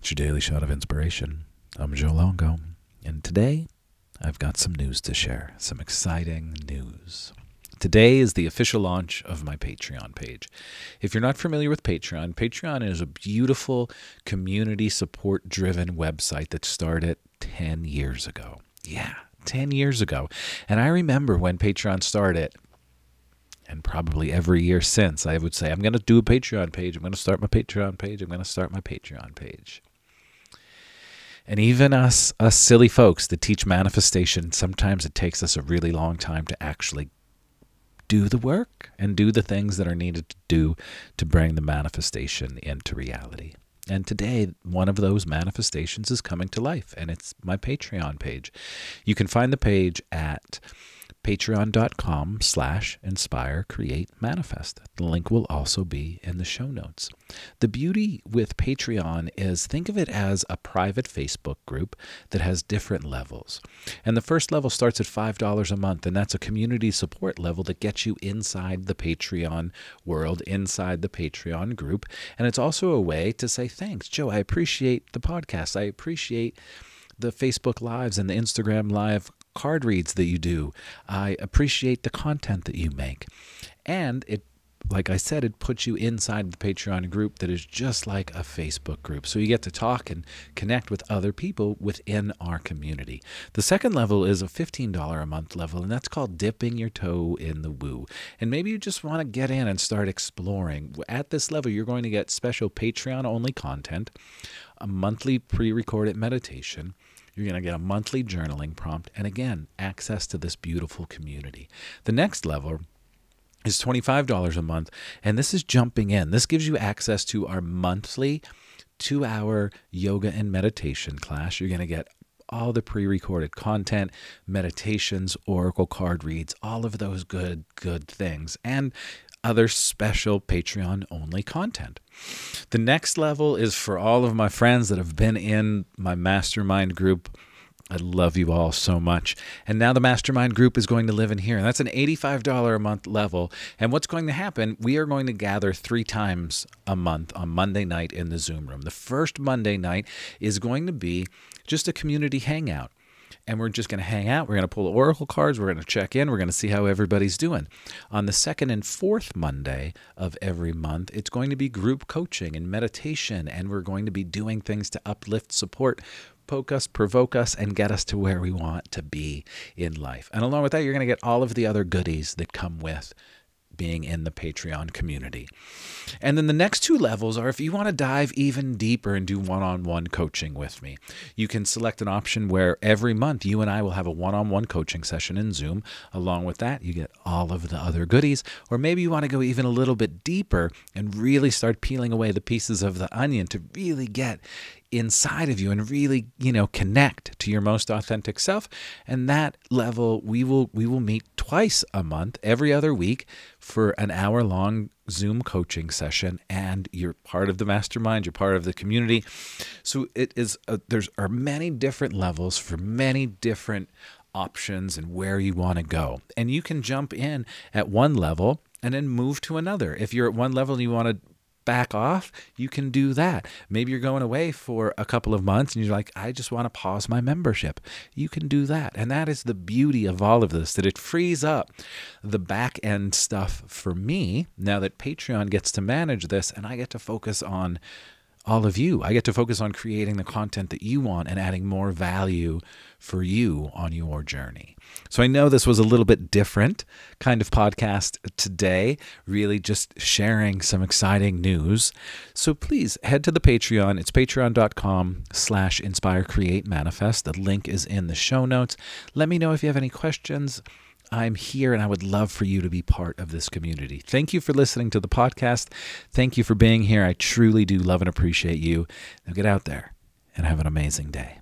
It's your daily shot of inspiration. I'm Joe Longo, and today I've got some news to share, some exciting news. Today is the official launch of my Patreon page. If you're not familiar with Patreon, Patreon is a beautiful community support driven website that started 10 years ago. Yeah, 10 years ago. And I remember when Patreon started, and probably every year since, I would say, I'm going to do a Patreon page. I'm going to start my Patreon page. I'm going to start my Patreon page. And even us, us silly folks that teach manifestation, sometimes it takes us a really long time to actually do the work and do the things that are needed to do to bring the manifestation into reality. And today, one of those manifestations is coming to life, and it's my Patreon page. You can find the page at patreon.com slash inspire create manifest. The link will also be in the show notes. The beauty with patreon is think of it as a private facebook group that has different levels. And the first level starts at $5 a month and that's a community support level that gets you inside the patreon world inside the patreon group. And it's also a way to say thanks joe i appreciate the podcast. I appreciate the Facebook Lives and the Instagram Live card reads that you do. I appreciate the content that you make. And it like I said, it puts you inside the Patreon group that is just like a Facebook group. So you get to talk and connect with other people within our community. The second level is a $15 a month level, and that's called dipping your toe in the woo. And maybe you just want to get in and start exploring. At this level, you're going to get special Patreon only content, a monthly pre recorded meditation you're going to get a monthly journaling prompt, and again, access to this beautiful community. The next level is $25 a month, and this is jumping in. This gives you access to our monthly two hour yoga and meditation class. You're going to get all the pre recorded content, meditations, oracle card reads, all of those good, good things. And other special Patreon only content. The next level is for all of my friends that have been in my mastermind group. I love you all so much. And now the mastermind group is going to live in here. And that's an $85 a month level. And what's going to happen? We are going to gather three times a month on Monday night in the Zoom room. The first Monday night is going to be just a community hangout and we're just going to hang out. We're going to pull the oracle cards. We're going to check in. We're going to see how everybody's doing. On the second and fourth Monday of every month, it's going to be group coaching and meditation, and we're going to be doing things to uplift, support, poke us, provoke us, and get us to where we want to be in life. And along with that, you're going to get all of the other goodies that come with being in the Patreon community. And then the next two levels are if you want to dive even deeper and do one on one coaching with me, you can select an option where every month you and I will have a one on one coaching session in Zoom. Along with that, you get all of the other goodies. Or maybe you want to go even a little bit deeper and really start peeling away the pieces of the onion to really get inside of you and really you know connect to your most authentic self. And that level we will we will meet twice a month every other week for an hour long zoom coaching session. And you're part of the mastermind you're part of the community. So it is a, there's are many different levels for many different options and where you want to go. And you can jump in at one level and then move to another. If you're at one level and you want to back off, you can do that. Maybe you're going away for a couple of months and you're like, I just want to pause my membership. You can do that. And that is the beauty of all of this that it frees up the back end stuff for me now that Patreon gets to manage this and I get to focus on all of you. I get to focus on creating the content that you want and adding more value for you on your journey. So I know this was a little bit different kind of podcast today, really just sharing some exciting news. So please head to the Patreon. It's patreon.com slash inspire create manifest. The link is in the show notes. Let me know if you have any questions. I'm here and I would love for you to be part of this community. Thank you for listening to the podcast. Thank you for being here. I truly do love and appreciate you. Now get out there and have an amazing day.